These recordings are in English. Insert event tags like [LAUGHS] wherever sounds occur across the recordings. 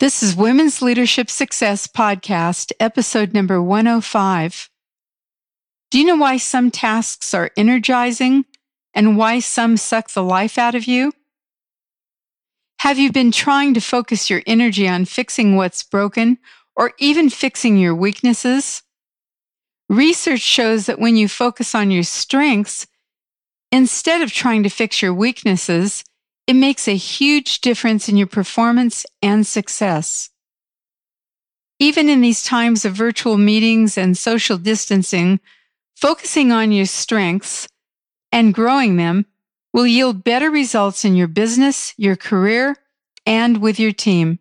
This is Women's Leadership Success Podcast, episode number 105. Do you know why some tasks are energizing and why some suck the life out of you? Have you been trying to focus your energy on fixing what's broken or even fixing your weaknesses? Research shows that when you focus on your strengths, instead of trying to fix your weaknesses, it makes a huge difference in your performance and success. Even in these times of virtual meetings and social distancing, focusing on your strengths and growing them will yield better results in your business, your career, and with your team.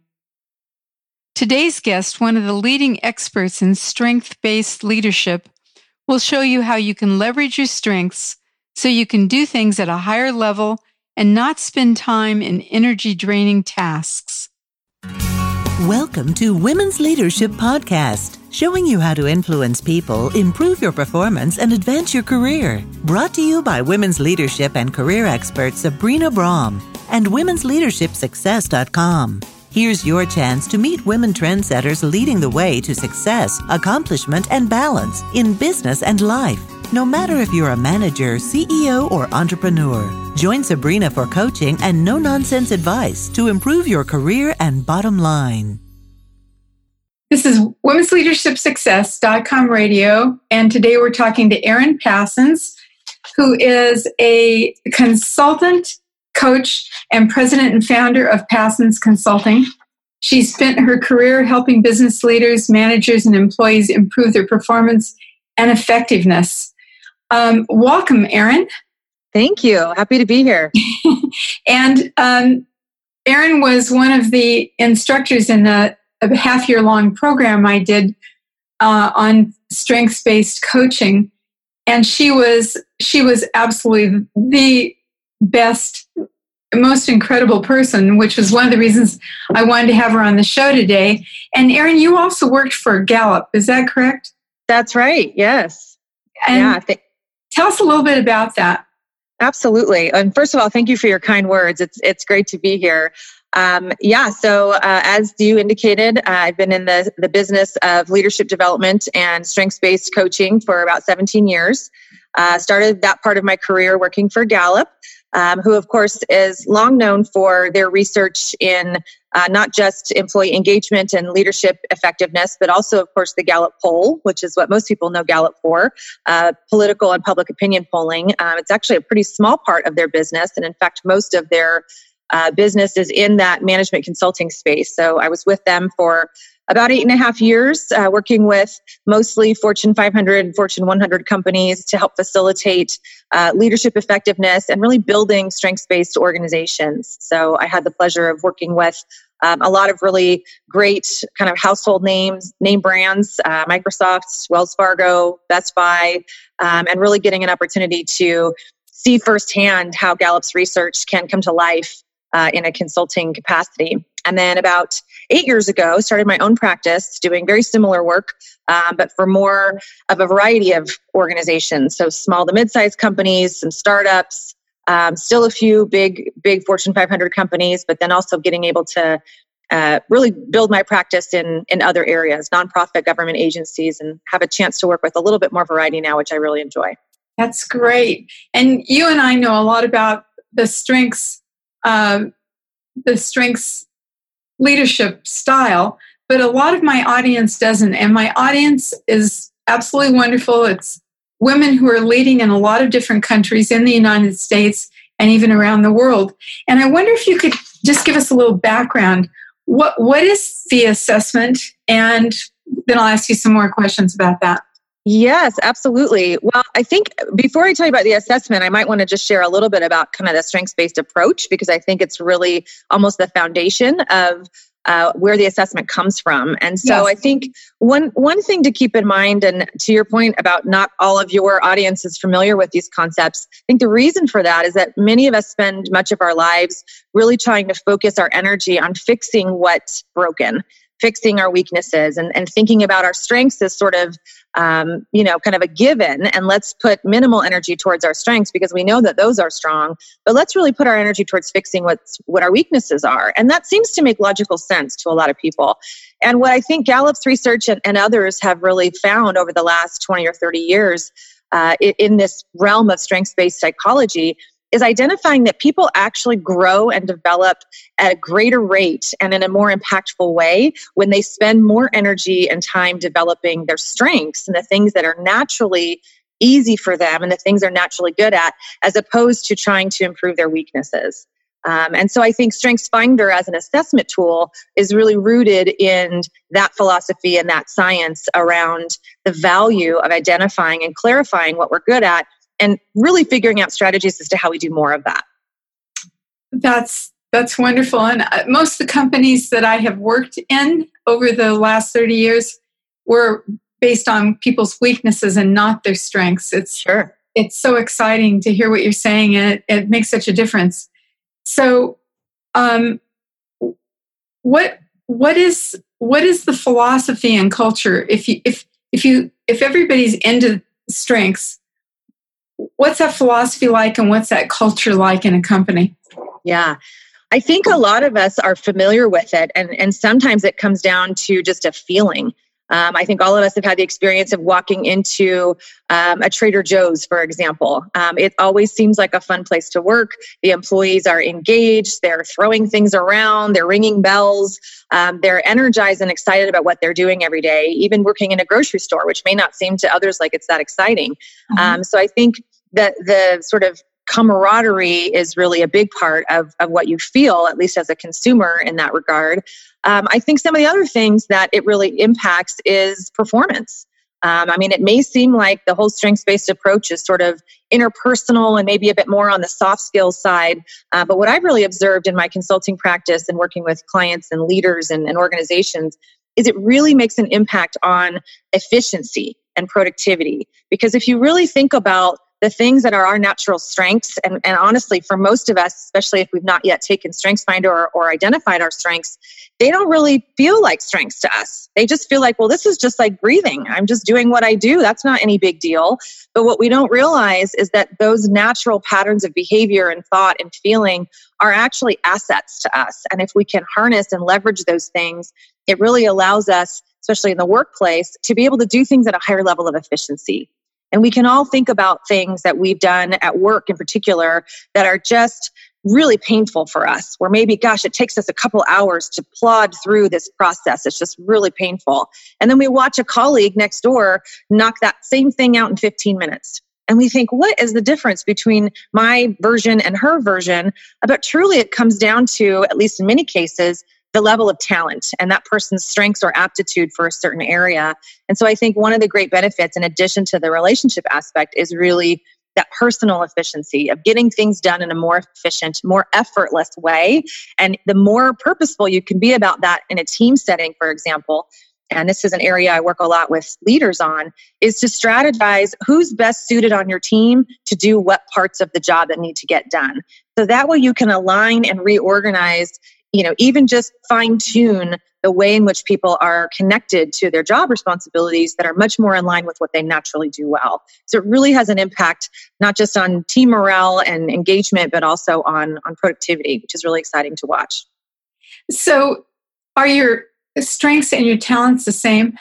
Today's guest, one of the leading experts in strength based leadership, will show you how you can leverage your strengths so you can do things at a higher level and not spend time in energy draining tasks. Welcome to Women's Leadership Podcast, showing you how to influence people, improve your performance, and advance your career. Brought to you by women's leadership and career expert Sabrina Braham and womensleadershipsuccess.com. Here's your chance to meet women trendsetters leading the way to success, accomplishment, and balance in business and life. No matter if you're a manager, CEO, or entrepreneur, join Sabrina for coaching and no nonsense advice to improve your career and bottom line. This is Women's Leadership Success.com radio, and today we're talking to Erin Passons, who is a consultant, coach, and president and founder of Passons Consulting. She spent her career helping business leaders, managers, and employees improve their performance and effectiveness. Um, welcome, Erin. Thank you. Happy to be here. [LAUGHS] and um, Erin was one of the instructors in a, a half year long program I did uh, on strengths based coaching, and she was she was absolutely the best, most incredible person, which was one of the reasons I wanted to have her on the show today. And Erin, you also worked for Gallup, is that correct? That's right. Yes. And yeah. Th- Tell us a little bit about that. Absolutely. And first of all, thank you for your kind words. It's it's great to be here. Um, yeah, so uh, as you indicated, uh, I've been in the, the business of leadership development and strengths based coaching for about 17 years. Uh, started that part of my career working for Gallup um, who, of course, is long known for their research in uh, not just employee engagement and leadership effectiveness, but also, of course, the Gallup poll, which is what most people know Gallup for, uh, political and public opinion polling. Um, it's actually a pretty small part of their business. And in fact, most of their uh, business is in that management consulting space. So I was with them for about eight and a half years uh, working with mostly Fortune 500 and Fortune 100 companies to help facilitate uh, leadership effectiveness and really building strengths based organizations. So I had the pleasure of working with um, a lot of really great kind of household names, name brands, uh, Microsoft, Wells Fargo, Best Buy, um, and really getting an opportunity to see firsthand how Gallup's research can come to life uh, in a consulting capacity. And then about eight years ago, started my own practice doing very similar work, um, but for more of a variety of organizations. So small to mid-sized companies, some startups, um, still a few big, big Fortune 500 companies, but then also getting able to uh, really build my practice in in other areas, nonprofit, government agencies, and have a chance to work with a little bit more variety now, which I really enjoy. That's great. And you and I know a lot about the strengths, uh, the strengths leadership style, but a lot of my audience doesn't. And my audience is absolutely wonderful. It's women who are leading in a lot of different countries in the United States and even around the world. And I wonder if you could just give us a little background. What what is the assessment? And then I'll ask you some more questions about that. Yes, absolutely. Well, I think before I tell you about the assessment, I might want to just share a little bit about kind of the strengths based approach because I think it's really almost the foundation of uh, where the assessment comes from. And so yes. I think one one thing to keep in mind, and to your point about not all of your audience is familiar with these concepts, I think the reason for that is that many of us spend much of our lives really trying to focus our energy on fixing what's broken fixing our weaknesses and, and thinking about our strengths as sort of um, you know, kind of a given, and let's put minimal energy towards our strengths because we know that those are strong. But let's really put our energy towards fixing what's what our weaknesses are, and that seems to make logical sense to a lot of people. And what I think Gallup's research and, and others have really found over the last twenty or thirty years uh, in this realm of strengths based psychology is identifying that people actually grow and develop at a greater rate and in a more impactful way when they spend more energy and time developing their strengths and the things that are naturally easy for them and the things they're naturally good at, as opposed to trying to improve their weaknesses. Um, and so I think Strengths Finder as an assessment tool is really rooted in that philosophy and that science around the value of identifying and clarifying what we're good at and really figuring out strategies as to how we do more of that. That's that's wonderful. And uh, most of the companies that I have worked in over the last 30 years were based on people's weaknesses and not their strengths. It's sure. It's so exciting to hear what you're saying and it, it makes such a difference. So um what what is what is the philosophy and culture if you if if you if everybody's into strengths what's that philosophy like and what's that culture like in a company? Yeah. I think a lot of us are familiar with it, and, and sometimes it comes down to just a feeling. Um, I think all of us have had the experience of walking into um, a Trader Joe's, for example. Um, it always seems like a fun place to work. The employees are engaged, they're throwing things around, they're ringing bells, um, they're energized and excited about what they're doing every day, even working in a grocery store, which may not seem to others like it's that exciting. Mm-hmm. Um, so I think that the sort of camaraderie is really a big part of, of what you feel, at least as a consumer in that regard. Um, I think some of the other things that it really impacts is performance. Um, I mean, it may seem like the whole strengths based approach is sort of interpersonal and maybe a bit more on the soft skills side. Uh, but what I've really observed in my consulting practice and working with clients and leaders and, and organizations is it really makes an impact on efficiency and productivity. Because if you really think about the things that are our natural strengths. And, and honestly, for most of us, especially if we've not yet taken Strengths Finder or, or identified our strengths, they don't really feel like strengths to us. They just feel like, well, this is just like breathing. I'm just doing what I do. That's not any big deal. But what we don't realize is that those natural patterns of behavior and thought and feeling are actually assets to us. And if we can harness and leverage those things, it really allows us, especially in the workplace, to be able to do things at a higher level of efficiency. And we can all think about things that we've done at work in particular that are just really painful for us, where maybe, gosh, it takes us a couple hours to plod through this process. It's just really painful. And then we watch a colleague next door knock that same thing out in 15 minutes. And we think, what is the difference between my version and her version? But truly, it comes down to, at least in many cases, the level of talent and that person's strengths or aptitude for a certain area. And so I think one of the great benefits, in addition to the relationship aspect, is really that personal efficiency of getting things done in a more efficient, more effortless way. And the more purposeful you can be about that in a team setting, for example, and this is an area I work a lot with leaders on, is to strategize who's best suited on your team to do what parts of the job that need to get done. So that way you can align and reorganize you know, even just fine tune the way in which people are connected to their job responsibilities that are much more in line with what they naturally do well. So it really has an impact not just on team morale and engagement, but also on, on productivity, which is really exciting to watch. So are your strengths and your talents the same?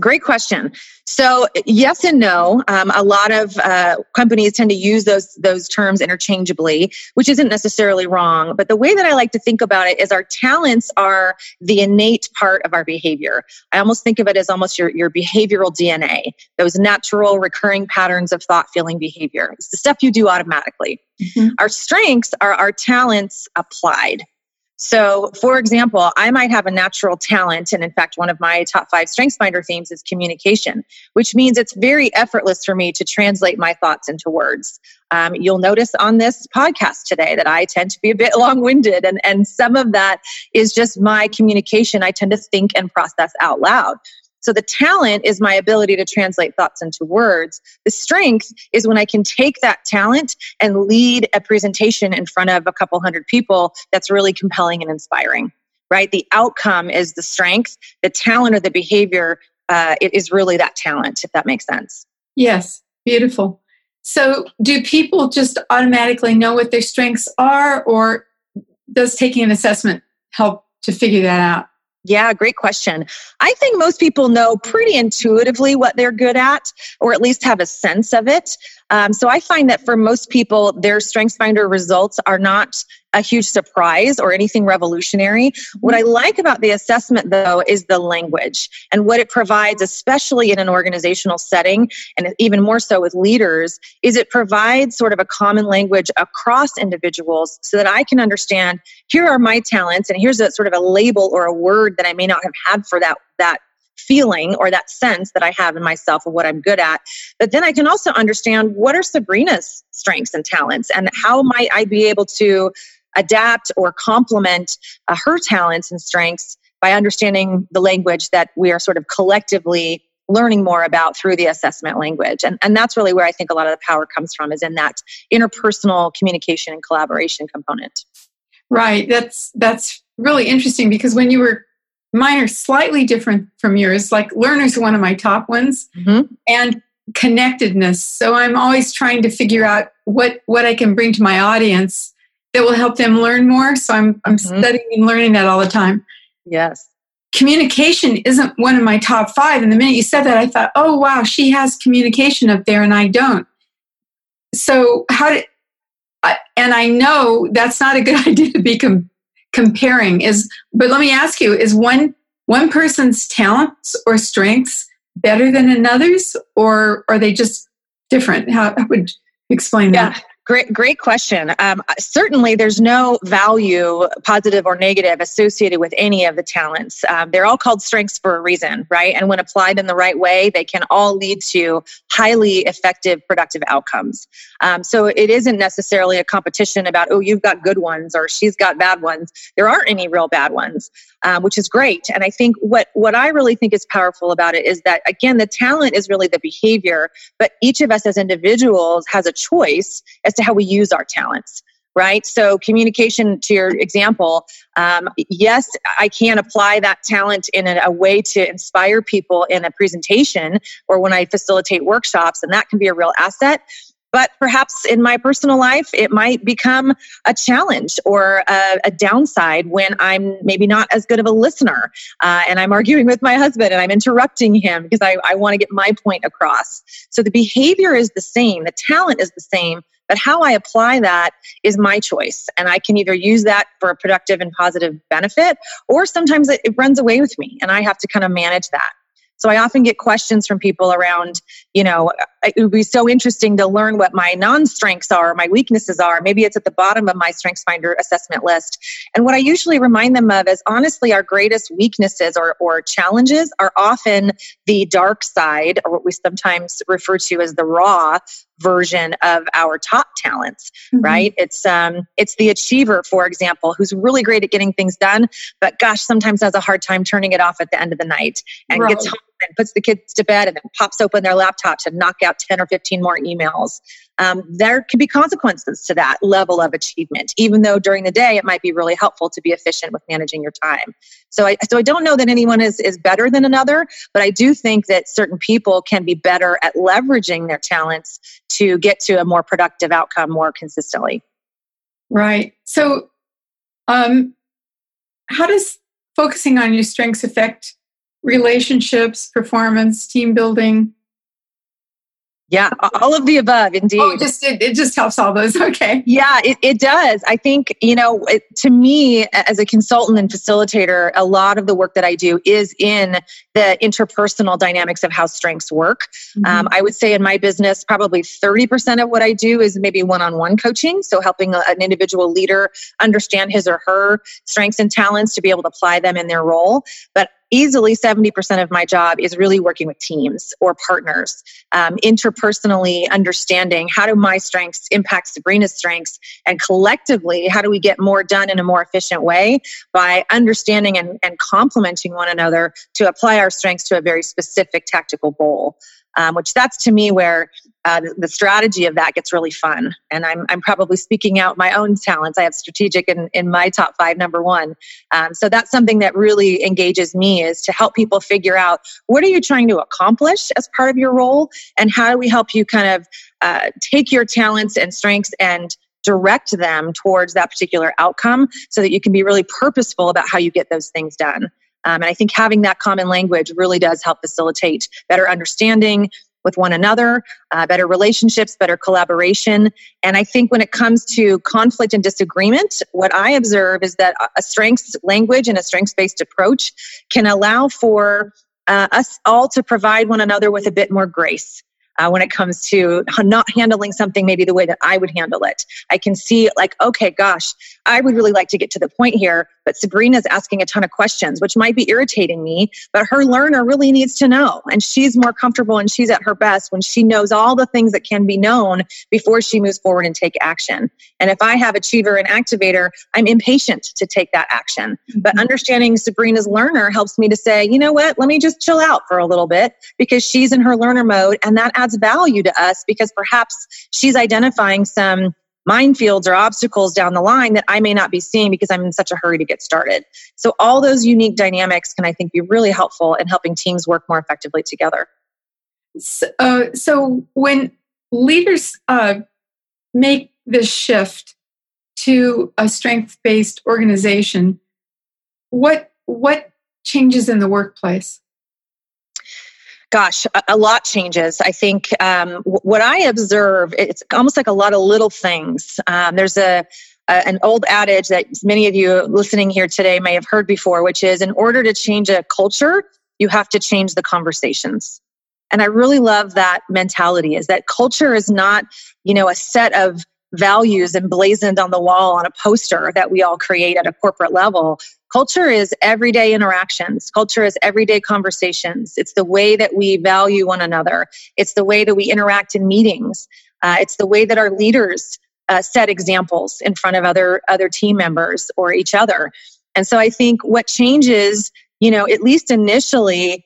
Great question. So yes and no. Um, a lot of uh, companies tend to use those those terms interchangeably, which isn't necessarily wrong. But the way that I like to think about it is our talents are the innate part of our behavior. I almost think of it as almost your your behavioral DNA, those natural recurring patterns of thought, feeling, behavior. It's the stuff you do automatically. Mm-hmm. Our strengths are our talents applied. So, for example, I might have a natural talent, and in fact, one of my top five strengths finder themes is communication, which means it's very effortless for me to translate my thoughts into words. Um, you'll notice on this podcast today that I tend to be a bit [LAUGHS] long winded, and, and some of that is just my communication. I tend to think and process out loud. So the talent is my ability to translate thoughts into words. The strength is when I can take that talent and lead a presentation in front of a couple hundred people that's really compelling and inspiring, right? The outcome is the strength, the talent or the behavior uh, it is really that talent, if that makes sense. Yes, beautiful. So, do people just automatically know what their strengths are, or does taking an assessment help to figure that out? Yeah, great question. I think most people know pretty intuitively what they're good at, or at least have a sense of it. Um, so I find that for most people, their StrengthsFinder results are not a huge surprise or anything revolutionary. What I like about the assessment though is the language and what it provides, especially in an organizational setting and even more so with leaders, is it provides sort of a common language across individuals so that I can understand here are my talents and here's a sort of a label or a word that I may not have had for that, that feeling or that sense that I have in myself of what I'm good at. But then I can also understand what are Sabrina's strengths and talents and how might I be able to adapt or complement uh, her talents and strengths by understanding the language that we are sort of collectively learning more about through the assessment language. And, and that's really where I think a lot of the power comes from is in that interpersonal communication and collaboration component. Right. That's that's really interesting because when you were mine are slightly different from yours. Like learners are one of my top ones mm-hmm. and connectedness. So I'm always trying to figure out what, what I can bring to my audience that will help them learn more. So I'm, I'm mm-hmm. studying and learning that all the time. Yes. Communication isn't one of my top five. And the minute you said that, I thought, oh, wow, she has communication up there and I don't. So, how did, and I know that's not a good [LAUGHS] idea to be com- comparing is, but let me ask you, is one, one person's talents or strengths better than another's or are they just different? How, how would explain yeah. that? Great, great question. Um, certainly, there's no value, positive or negative, associated with any of the talents. Um, they're all called strengths for a reason, right? And when applied in the right way, they can all lead to highly effective, productive outcomes. Um, so it isn't necessarily a competition about, oh, you've got good ones or she's got bad ones. There aren't any real bad ones, um, which is great. And I think what what I really think is powerful about it is that again, the talent is really the behavior, but each of us as individuals has a choice as to how we use our talents right? So, communication to your example, um, yes, I can apply that talent in a, a, way to inspire people in a presentation or when I facilitate workshops, and that can be a real asset. But perhaps in my personal life, it might become a challenge or a, a downside when I'm maybe not as good of a listener uh, and I'm arguing with my husband and I'm interrupting him because I, I want to get my point across. So the behavior is the same, the talent is the same, but how I apply that is my choice. And I can either use that for a productive and positive benefit, or sometimes it, it runs away with me and I have to kind of manage that. So I often get questions from people around, you know, uh, it would be so interesting to learn what my non strengths are, my weaknesses are. Maybe it's at the bottom of my StrengthsFinder assessment list. And what I usually remind them of is honestly, our greatest weaknesses or, or challenges are often the dark side, or what we sometimes refer to as the raw version of our top talents mm-hmm. right it's um it's the achiever for example who's really great at getting things done but gosh sometimes has a hard time turning it off at the end of the night and right. gets home and puts the kids to bed and then pops open their laptop to knock out 10 or 15 more emails um, there can be consequences to that level of achievement even though during the day it might be really helpful to be efficient with managing your time so i so i don't know that anyone is is better than another but i do think that certain people can be better at leveraging their talents to get to a more productive outcome more consistently. Right. So, um, how does focusing on your strengths affect relationships, performance, team building? Yeah, all of the above, indeed. Oh, just it, it just helps all those. [LAUGHS] Okay. Yeah, it, it does. I think you know, it, to me as a consultant and facilitator, a lot of the work that I do is in the interpersonal dynamics of how strengths work. Mm-hmm. Um, I would say in my business, probably thirty percent of what I do is maybe one-on-one coaching, so helping an individual leader understand his or her strengths and talents to be able to apply them in their role. But easily 70% of my job is really working with teams or partners, um, interpersonally understanding how do my strengths impact Sabrina's strengths, and collectively, how do we get more done in a more efficient way by understanding and, and complementing one another to apply our strengths to a very specific tactical goal. Um, which that's to me where uh, the, strategy of that gets really fun. And I'm, I'm probably speaking out my own talents. I have strategic in, in my top five, number one. Um, so that's something that really engages me is to help people figure out what are you trying to accomplish as part of your role and how do we help you kind of uh, take your talents and strengths and direct them towards that particular outcome so that you can be really purposeful about how you get those things done. Um, and I think having that common language really does help facilitate better understanding with one another, uh, better relationships, better collaboration. And I think when it comes to conflict and disagreement, what I observe is that a strengths language and a strengths based approach can allow for uh, us all to provide one another with a bit more grace uh, when it comes to not handling something maybe the way that I would handle it. I can see like, okay, gosh, I would really like to get to the point here, but Sabrina's asking a ton of questions, which might be irritating me, but her learner really needs to know. And she's more comfortable and she's at her best when she knows all the things that can be known before she moves forward and take action. And if I have achiever and activator, I'm impatient to take that action. But mm-hmm. understanding Sabrina's learner helps me to say, you know what, let me just chill out for a little bit because she's in her learner mode and that adds value to us because perhaps she's identifying some minefields or obstacles down the line that I may not be seeing because I'm in such a hurry to get started. So all those unique dynamics can I think be really helpful in helping teams work more effectively together. So, uh, so when leaders uh, make this shift to a strength-based organization, what what changes in the workplace? Gosh, a, a, lot changes. I think um, w- what I observe, it's almost like a lot of little things. Um, there's a, a, an old adage that many of you listening here today may have heard before, which is in order to change a culture, you have to change the conversations. And I really love that mentality is that culture is not, you know, a set of values emblazoned on the wall on a poster that we all create at a corporate level. Culture is everyday interactions. Culture is everyday conversations. It's the way that we value one another. It's the way that we interact in meetings. Uh, it's the way that our leaders uh, set examples in front of other other team members or each other. And so I think what changes, you know, at least initially,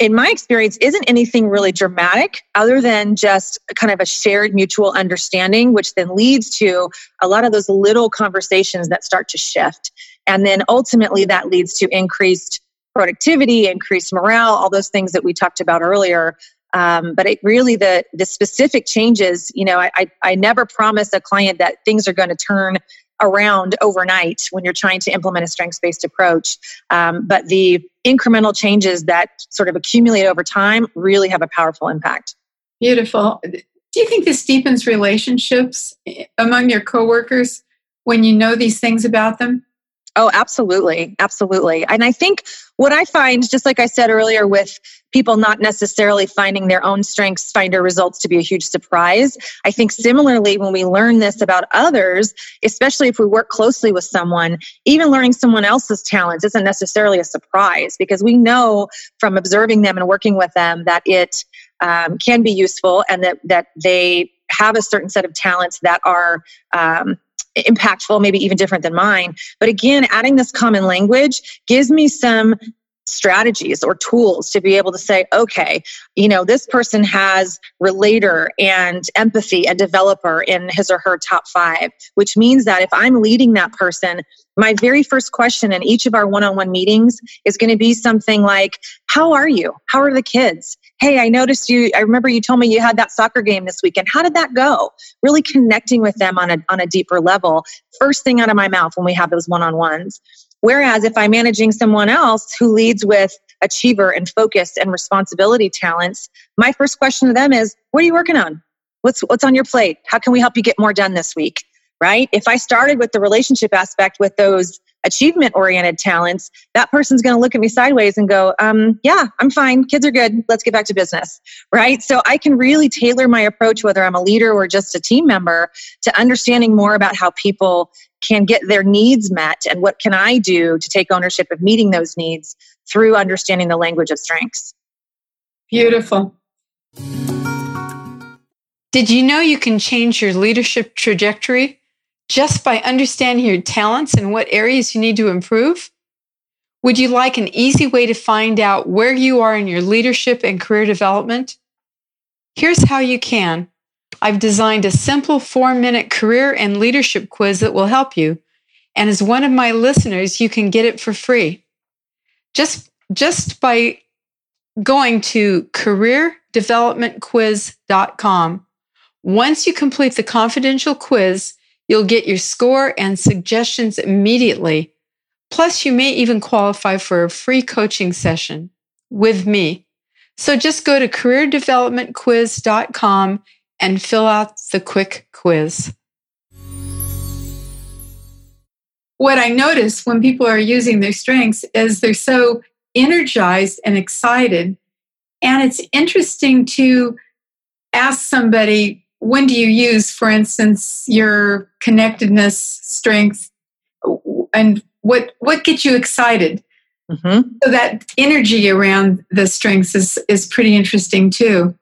in my experience, isn't anything really dramatic other than just kind of a shared mutual understanding, which then leads to a lot of those little conversations that start to shift. And then ultimately that leads to increased productivity, increased morale, all those things that we talked about earlier. Um, but it really the the specific changes, you know, I, I never promise a client that things are going to turn around overnight when you're trying to implement a strengths based approach. Um, but the incremental changes that sort of accumulate over time really have a powerful impact. Beautiful. Do you think this deepens relationships among your coworkers when you know these things about them? Oh, absolutely. Absolutely. And I think what I find, just like I said earlier, with people not necessarily finding their own strengths finder results to be a huge surprise. I think similarly, when we learn this about others, especially if we work closely with someone, even learning someone else's talents isn't necessarily a surprise because we know from observing them and working with them that it um, can be useful and that, that they have a certain set of talents that are um, impactful, maybe even different than mine. But again, adding this common language gives me some strategies or tools to be able to say, okay, you know, this person has relator and empathy and developer in his or her top five, which means that if I'm leading that person, my very first question in each of our one on one meetings is going to be something like, How are you? How are the kids? Hey, I noticed you. I remember you told me you had that soccer game this weekend. How did that go? Really connecting with them on a, on a deeper level. First thing out of my mouth when we have those one on ones. Whereas if I'm managing someone else who leads with achiever and focus and responsibility talents, my first question to them is, what are you working on? What's, what's on your plate? How can we help you get more done this week? Right? If I started with the relationship aspect with those achievement oriented talents, that person's going to look at me sideways and go, um, yeah, I'm fine. Kids are good. Let's get back to business. Right. So I can really tailor my approach, whether I'm a leader or just a team member to understanding more about how people can get their needs met and what can I do to take ownership of meeting those needs through understanding the language of strengths. Beautiful. Did you know you can change your leadership trajectory just by understanding your talents and what areas you need to improve? Would you like an easy way to find out where you are in your leadership and career development? Here's how you can. I've designed a simple four minute career and leadership quiz that will help you. And as one of my listeners, you can get it for free. Just, just by going to careerdevelopmentquiz.com. Once you complete the confidential quiz, you'll get your score and suggestions immediately. Plus, you may even qualify for a free coaching session with me. So just go to careerdevelopmentquiz.com and fill out the quick quiz. What I notice when people are using their strengths is they're so energized and excited. And it's interesting to ask somebody, when do you use, for instance, your connectedness strength? And what, what gets you excited? Mm-hmm. So that energy around the strengths is, is pretty interesting too.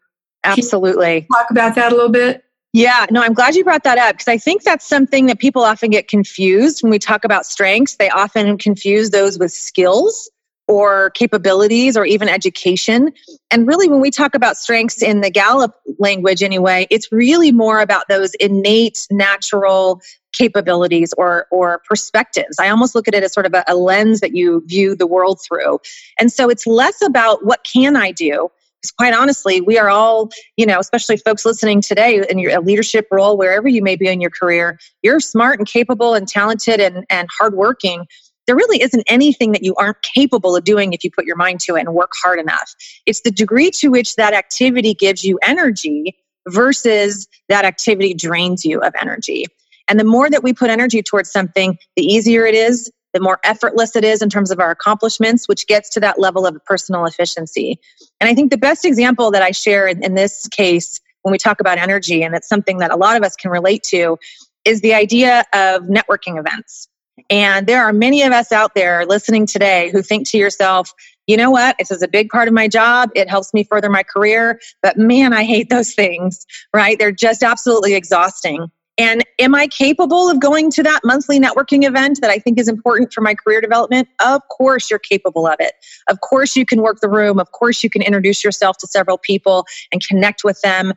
Absolutely. Talk about that a little bit. Yeah, no, I'm glad you brought that up because I think that's something that people often get confused when we talk about strengths. They often confuse those with skills or capabilities or even education. And really, when we talk about strengths in the Gallup language, anyway, it's really more about those innate, natural capabilities or or perspectives. I almost look at it as sort of a, a lens that you view the world through. And so it's less about what can I do because quite honestly, we are all, you know, especially folks listening today in your leadership role, wherever you may be in your career, you're smart and capable and talented and, and hardworking. There really isn't anything that you aren't capable of doing if you put your mind to it and work hard enough. It's the degree to which that activity gives you energy versus that activity drains you of energy. And the more that we put energy towards something, the easier it is the more effortless it is in terms of our accomplishments, which gets to that level of personal efficiency. And I think the best example that I share in, in this case, when we talk about energy, and it's something that a lot of us can relate to, is the idea of networking events. And there are many of us out there listening today who think to yourself, you know what? This is a big part of my job. It helps me further my career. But man, I hate those [LAUGHS] things, right? They're just absolutely exhausting. And am I capable of going to that monthly networking event that I think is important for my career development? Of course, you're capable of it. Of course, you can work the room. Of course, you can introduce yourself to several people and connect with them.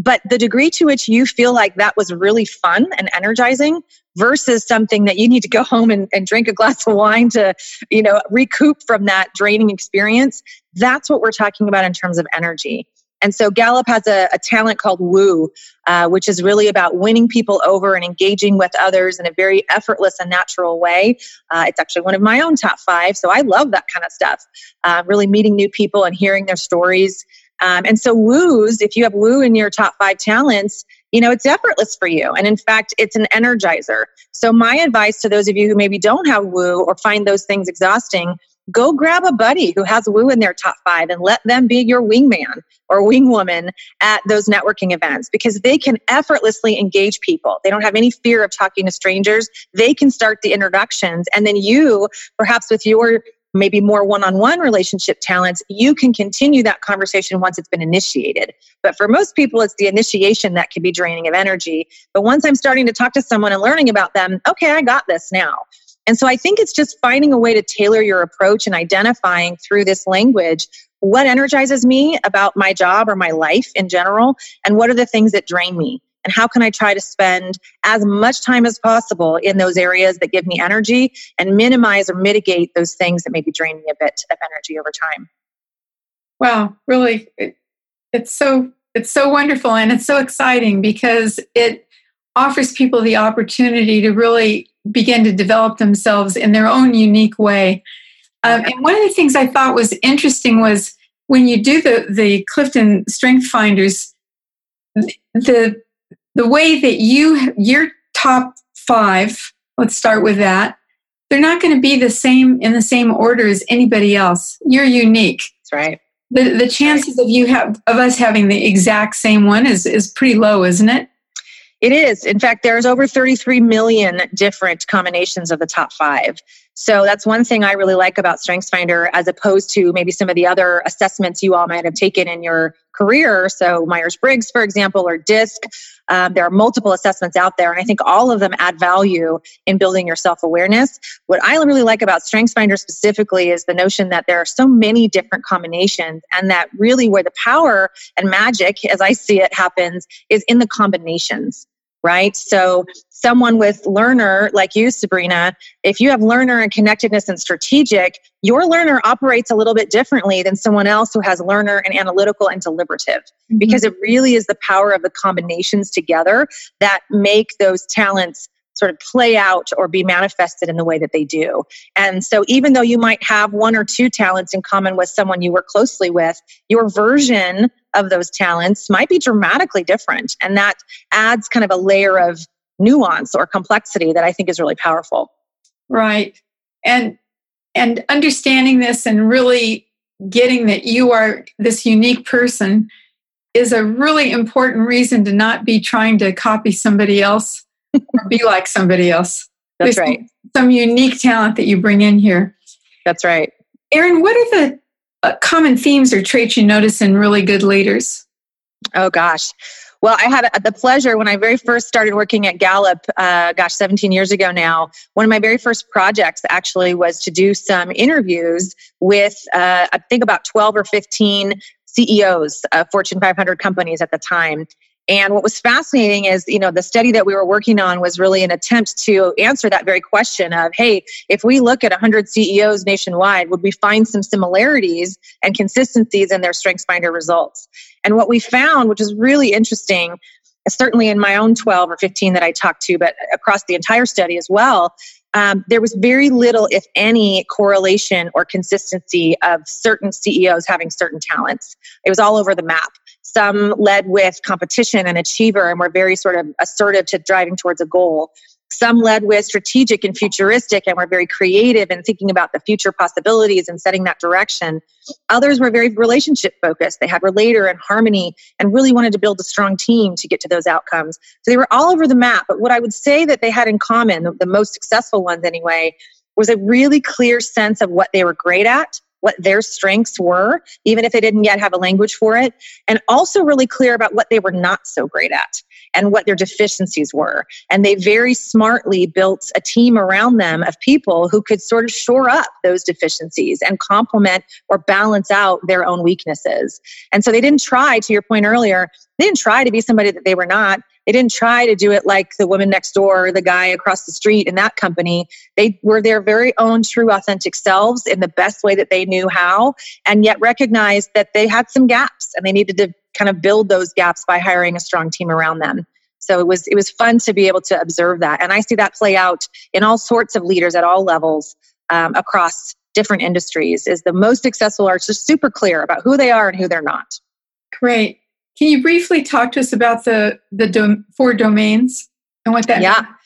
But the degree to which you feel like that was really fun and energizing versus something that you need to go [LAUGHS] home and, and drink a glass of wine to, you know, recoup from that draining experience, that's what we're talking about in terms of energy. And so Gallup has a, a talent called Woo, uh, which is really about winning people over and engaging with others in a very effortless and natural way. Uh, it's actually one of my own top five. So I love that kind of stuff. Uh, really meeting new people and hearing their stories. Um, and so Woos, if you have Woo in your top five talents, you know, it's effortless for you. And in fact, it's an energizer. So my advice to those of you who maybe don't have Woo or find those things exhausting, go grab a buddy who has woo in their top five and let them be your wingman or wingwoman at those networking events because they can effortlessly engage people. They don't have any fear of talking to strangers. They can start the introductions. And then you, perhaps with your maybe more one-on-one relationship talents, you can continue that conversation once it's been initiated. But for most people, it's the initiation that can be draining of energy. But once I'm starting to talk to someone and learning about them, okay, I got this now. And so I think it's just finding a way to tailor your approach and identifying through this language what energizes me about my job or my life in general, and what are the things that drain me. And how can I try to spend as much time as possible in those areas that give me energy and minimize or mitigate those things that may be draining a bit of energy over time? Wow, really, it, it's so it's so wonderful and it's so exciting because it offers people the opportunity to really begin to develop themselves in their own unique way. Um, and one of the things I thought was interesting was when you do the the Clifton Strength Finders, the the way that you your top five. Let's start with that. They're not going to be the same in the same order as anybody else. You're unique. That's right. The the chances of you have of us having the exact same one is is pretty low, isn't it? It is. In fact, there's over 33 million different combinations of the top five. So that's one thing I really like about StrengthsFinder as opposed to maybe some of the other assessments you all might have taken in your career. So Myers Briggs, for example, or DISC. Um, there are multiple assessments out there, and I think all of them add value in building your self awareness. What I really like about StrengthsFinder specifically is the notion that there are so many different combinations, and that really where the power and magic, as I see it, happens is in the combinations right? So someone with learner like you, Sabrina, if you have learner and connectedness and strategic, your learner operates a little bit differently than someone else who has learner and analytical and deliberative mm-hmm. because it really is the power of the combinations together that make those talents sort of play out or be manifested in the way that they do. And so, even though you might have one or two talents in common with someone you work closely with, your version of those talents might be dramatically different. And that adds kind of a layer of nuance or complexity that I think is really powerful. Right. And and understanding this and really getting that you are this unique person is a really important reason to not be trying to copy somebody else or be like somebody else. That's There's right. Some, some, unique talent that you bring in here. That's right. Erin, what are the uh, common themes or traits you notice in really good leaders? Oh, gosh. Well, I had the pleasure when I very first started working at Gallup, uh, gosh, 17 years ago now. One of my very first projects actually was to do some interviews with, uh, I think, about 12 or 15 CEOs of Fortune 500 companies at the time. And what was fascinating is, you know, the study that we were working on was really an attempt to answer that very question of, hey, if we look at 100 CEOs nationwide, would we find some similarities and consistencies in their StrengthsFinder results? And what we found, which is really interesting, certainly in my own 12 or 15 that I talked to, but across the entire study as well, um, there was very little, if any, correlation or consistency of certain CEOs having certain talents. It was all over the map. Some led with competition and achiever and were very sort of assertive to driving towards a goal. Some led with strategic and futuristic and were very creative and thinking about the future possibilities and setting that direction. Others were very relationship focused. They had relator and harmony and really wanted to build a strong team to get to those outcomes. So they were all over the map. But what I would say that they had in common, the, most successful ones anyway, was a really clear sense of what they were great at what their strengths were, even if they didn't yet have a language for it, and also really clear about what they were not so great at and what their deficiencies were. And they very smartly built a team around them of people who could sort of shore up those deficiencies and complement or balance out their own weaknesses. And so they didn't try, to your point earlier, they didn't try to be somebody that they were not. They didn't try to do it like the woman next door or the guy across the street in that company. They were their very own true authentic selves in the best way that they knew how, and yet recognized that they had some gaps and they needed to kind of build those gaps by hiring a strong team around them. So it was it was fun to be able to observe that, and I see that play out in all sorts of leaders at all levels um, across different industries. Is the most successful are just super clear about who they are and who they're not. Great. Can you briefly talk to us about the the dom- four domains and what that yeah. Means?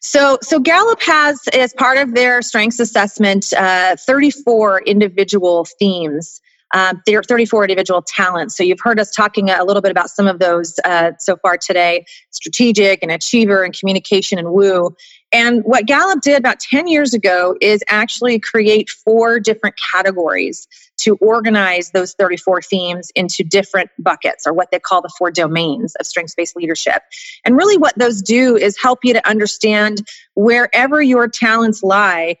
So, so Gallup has, as part of their strengths assessment, uh, 34 individual themes. Um, there are 34 individual talents. So you've heard us talking a little bit about some of those uh, so far today: strategic and achiever and communication and woo. And what Gallup did about 10 years ago is actually create four different categories to organize those 34 themes into different buckets or what they call the four domains of strengths based leadership. And really, what those do is help you to understand wherever your talents lie.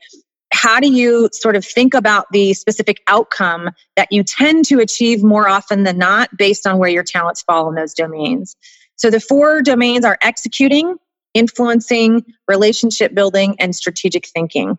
How do you sort of think about the specific outcome that you tend to achieve more often than not based on where your talents fall in those domains? So the four domains are executing, influencing, relationship building, and strategic thinking.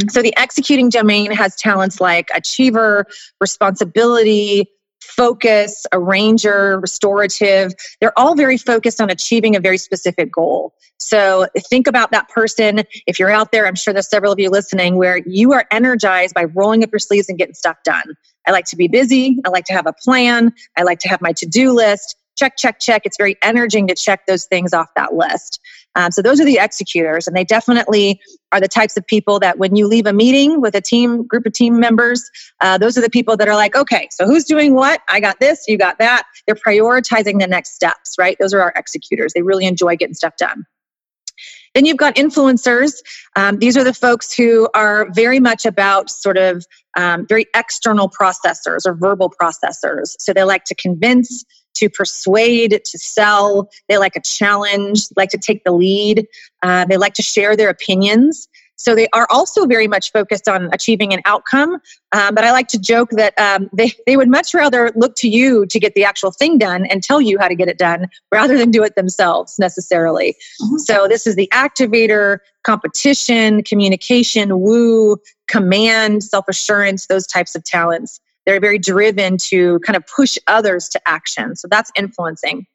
Hmm. So the executing domain has talents like achiever, responsibility, focus, arranger, restorative. They're all very focused on achieving a very specific goal. So think about that person. If you're out there, I'm sure there's several of you listening where you are energized by rolling up your sleeves and getting stuff done. I like to be busy. I like to have a plan. I like to have my to-do list. Check, check, check. It's very energizing to check those things off that list. Um, so those are the executors, and they definitely are the types of people that when you leave a meeting with a team, group of team members, uh, those are the people that are like, okay, so who's doing what? I got this, you got that. They're prioritizing the next steps, right? Those are our executors. They really enjoy getting stuff done. Then you've got influencers. Um, these are the folks who are very much about sort of um, very external processors or verbal processors. So they like to convince, to persuade, to sell. They like a challenge, like to take the lead. Uh, they like to share their opinions. So they are also very much focused on achieving an outcome. Um, but I like to joke that um, they, they would much rather look to you to get the actual thing done and tell you how to get it done rather than do it themselves necessarily. Mm-hmm. So this is the activator, competition, communication, woo, command, self assurance, those types of talents. They're very driven to kind of push others to action. So that's influencing.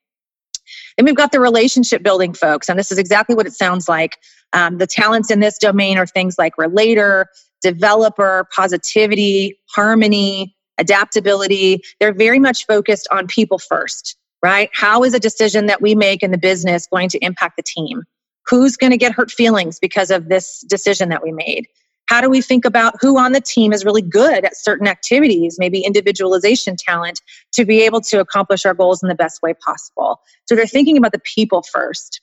Then we've got the relationship building folks, and this is exactly what it sounds like. Um, the talents in this domain are things like relator, developer, positivity, harmony, adaptability. They're very much focused on people first, right? How is a decision that we make in the business going to impact the team? Who's going to get hurt feelings because of this decision that we made? How do we think about who on the team is really good at certain activities, maybe individualization talent, to be able to accomplish our goals in the best way possible? So they're thinking about the people first.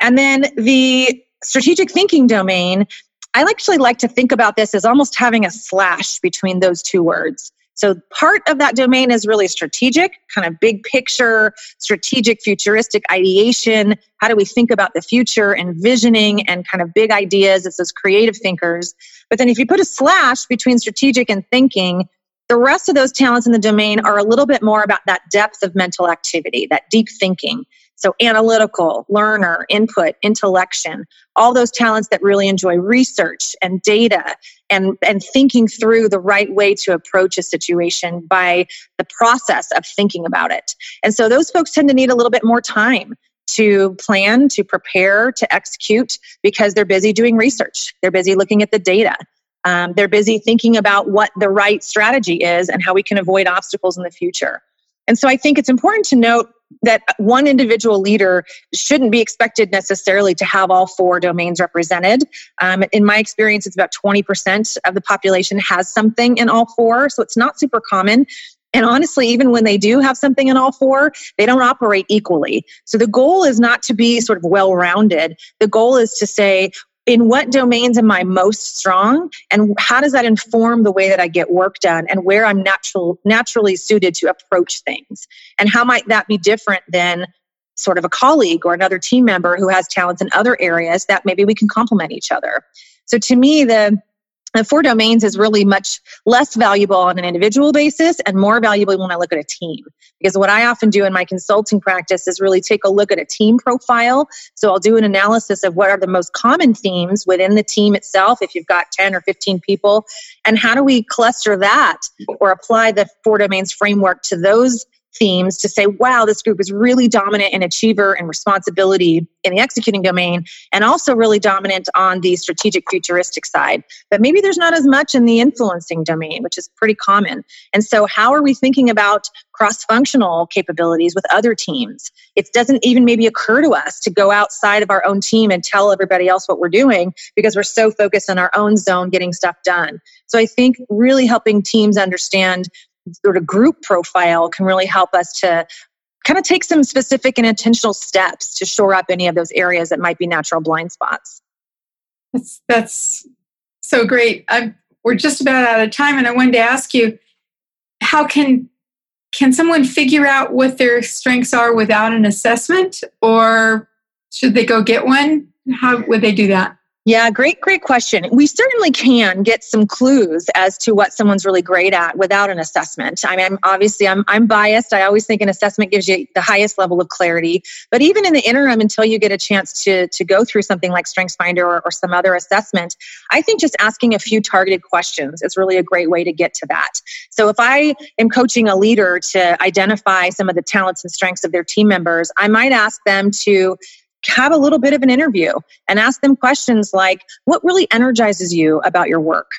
And then the strategic thinking domain, I actually like to think about this as almost having a slash between those two words. So part of that domain is really strategic, kind of big picture, strategic, futuristic ideation. How do we think about the future, envisioning and kind of big ideas? It's those creative thinkers. But then if you put a slash between strategic and thinking, the rest of those talents in the domain are a little bit more about that depth of mental activity, that deep thinking. So analytical, learner, input, intellection, all those talents that really enjoy research and data and, and thinking through the right way to approach a situation by the process of thinking about it. And so those folks tend to need a little bit more time to plan, to prepare, to execute because they're busy doing research. They're busy looking at the data. Um, they're busy thinking about what the right strategy is and how we can avoid obstacles in the future. And so I think it's important to note that one individual leader shouldn't be expected necessarily to have all four domains represented. Um, in my experience, it's about 20% of the population has something in all four. So it's not super common. And honestly, even when they do have something in all four, they don't operate equally. So the goal is not to be sort of well rounded. The goal is to say, in what domains am I most strong and how does that inform the way that I get work done and where I'm natural, naturally suited to approach things? And how might that be different than sort of a colleague or another team member who has talents in other areas that maybe we can complement each other? So to me, the the four domains is really much less valuable on an individual basis and more valuable when I look at a team. Because what I often do in my consulting practice is really take a look at a team profile. So I'll do an analysis of what are the most common themes within the team itself, if you've got 10 or 15 people, and how do we cluster that or apply the four domains framework to those themes to say, wow, this group is really dominant in achiever and responsibility in the executing domain, and also really dominant on the strategic futuristic side. But maybe there's not as much in the influencing domain, which is pretty common. And so, how are we thinking about cross functional capabilities with other teams? It doesn't even maybe occur to us to go outside of our own team and tell everybody else what we're doing because we're so focused on our own zone getting stuff done. So, I think really helping teams understand sort of group profile can really help us to kind of take some specific and intentional steps to shore up any of those areas that might be natural blind spots. That's that's so great. I'm, we're just about out of time, and I wanted to ask you, how can can someone figure out what their strengths are without an assessment, or should they go get one? How would they do that? Yeah, great, great question. We certainly can get some clues as to what someone's really great at without an assessment. I mean, obviously, I'm, I'm biased. I always think an assessment gives you the highest level of clarity. But even in the interim, until you get a chance to, to go through something like StrengthsFinder or, or some other assessment, I think just asking a few targeted questions is really a great way to get to that. So if I am coaching a leader to identify some of the talents and strengths of their team members, I might ask them to have a little bit of an interview and ask them questions like, what really energizes you about your work?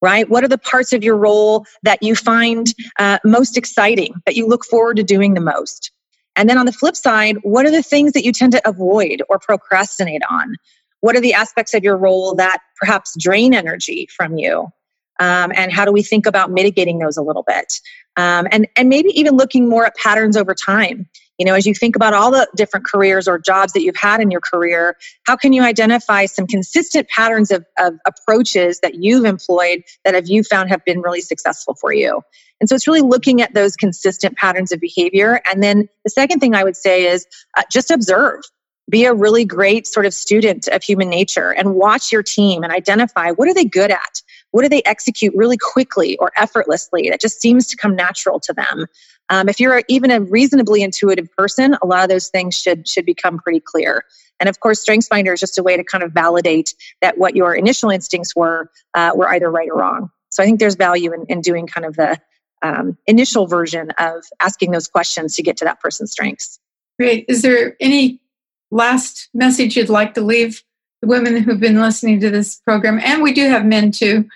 Right? What are the parts of your role that you find uh, most exciting, that you look forward to doing the most? And then on the flip side, what are the things that you tend to avoid or procrastinate on? What are the aspects of your role that perhaps drain energy from you? Um, and how do we think about mitigating those a little bit? Um, and, and maybe even looking more at patterns over time You know, as you think about all the different careers or jobs that you've had in your career, how can you identify some consistent patterns of, of approaches that you've employed that have you found have been really successful for you? And so it's really looking at those consistent patterns of behavior. And then the second thing I would say is uh, just observe be a really great sort of student of human nature and watch your team and identify what are they good at what do they execute really quickly or effortlessly that just seems to come natural to them um, if you're even a reasonably intuitive person a lot of those things should should become pretty clear and of course strengthsfinder is just a way to kind of validate that what your initial instincts were uh, were either right or wrong so i think there's value in, in doing kind of the um, initial version of asking those questions to get to that person's strengths great is there any last message you'd like to leave the women who've been listening to this program? And we do have men too.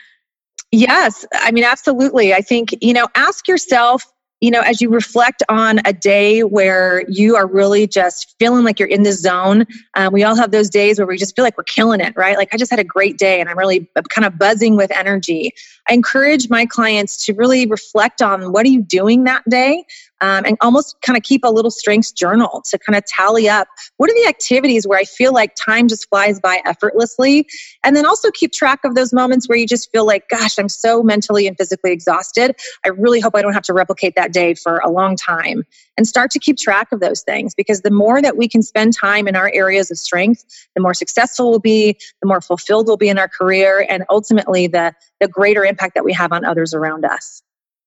Yes, I mean, absolutely. I think, you know, ask yourself, you know, as you reflect on a day where you are really just feeling like you're in the zone. Um, we all have those days where we just feel like we're killing it, right? Like I just had a great day and I'm really kind of buzzing with energy. I encourage my clients to really reflect on what are you doing that day? um, and almost kind of keep a little strengths journal to kind of tally up what are the activities where I feel like time just flies by effortlessly. And then also keep track of those moments where you just feel like, gosh, I'm so mentally and physically exhausted. I really hope I don't have to replicate that day for a long time. And start to keep track of those things because the more that we can spend time in our areas of strength, the more successful we'll be, the more fulfilled we'll be in our career, and ultimately the, the greater impact that we have on others around us.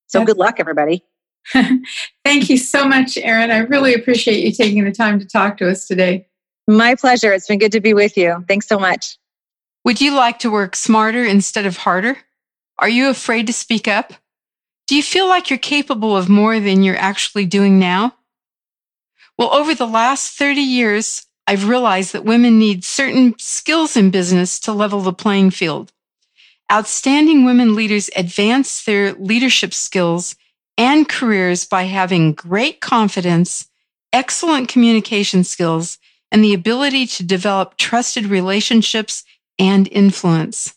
So good luck, everybody. [LAUGHS] Thank you so much, Erin. I really appreciate you taking the time to talk to us today. My pleasure. It's been good to be with you. Thanks so much. Would you like to work smarter instead of harder? Are you afraid to speak up? Do you feel like you're capable of more than you're actually doing now? Well, over the last 30 years, I've realized that women need certain skills in business to level the playing field. Outstanding women leaders advance their leadership skills and careers by having great confidence, excellent communication skills, and the ability to develop trusted relationships and influence.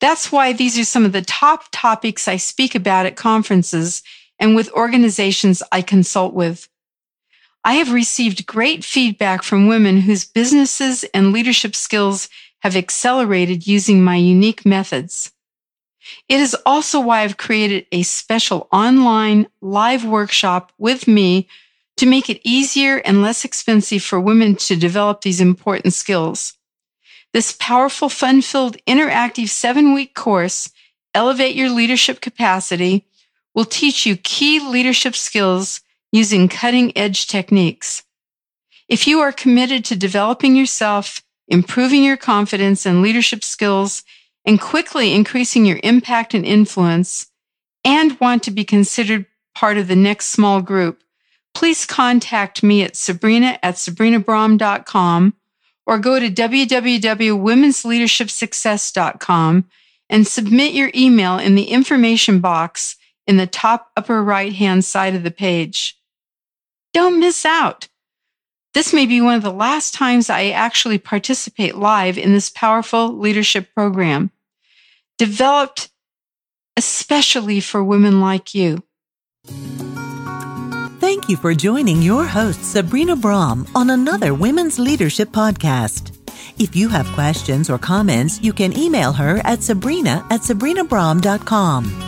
That's why these are some of the top topics I speak about at conferences and with organizations I consult with. I have received great feedback from women whose businesses and leadership skills have accelerated using my unique methods. It is also why I've created a special online live workshop with me to make it easier and less expensive for women to develop these important skills. This powerful, fun filled, interactive seven week course, Elevate Your Leadership Capacity, will teach you key leadership skills using cutting edge techniques. If you are committed to developing yourself, improving your confidence and leadership skills, and quickly increasing your impact and influence and want to be considered part of the next small group, please contact me at sabrina at sabrinabraham.com or go to www.womensleadershipsuccess.com and submit your email in the information box in the top upper right hand side of the page. Don't miss out. This may be one of the last times I actually participate live in this powerful leadership program developed especially for women like you. Thank you for joining your host, Sabrina Braham, on another Women's Leadership Podcast. If you have questions or comments, you can email her at sabrina at sabrinabraham.com.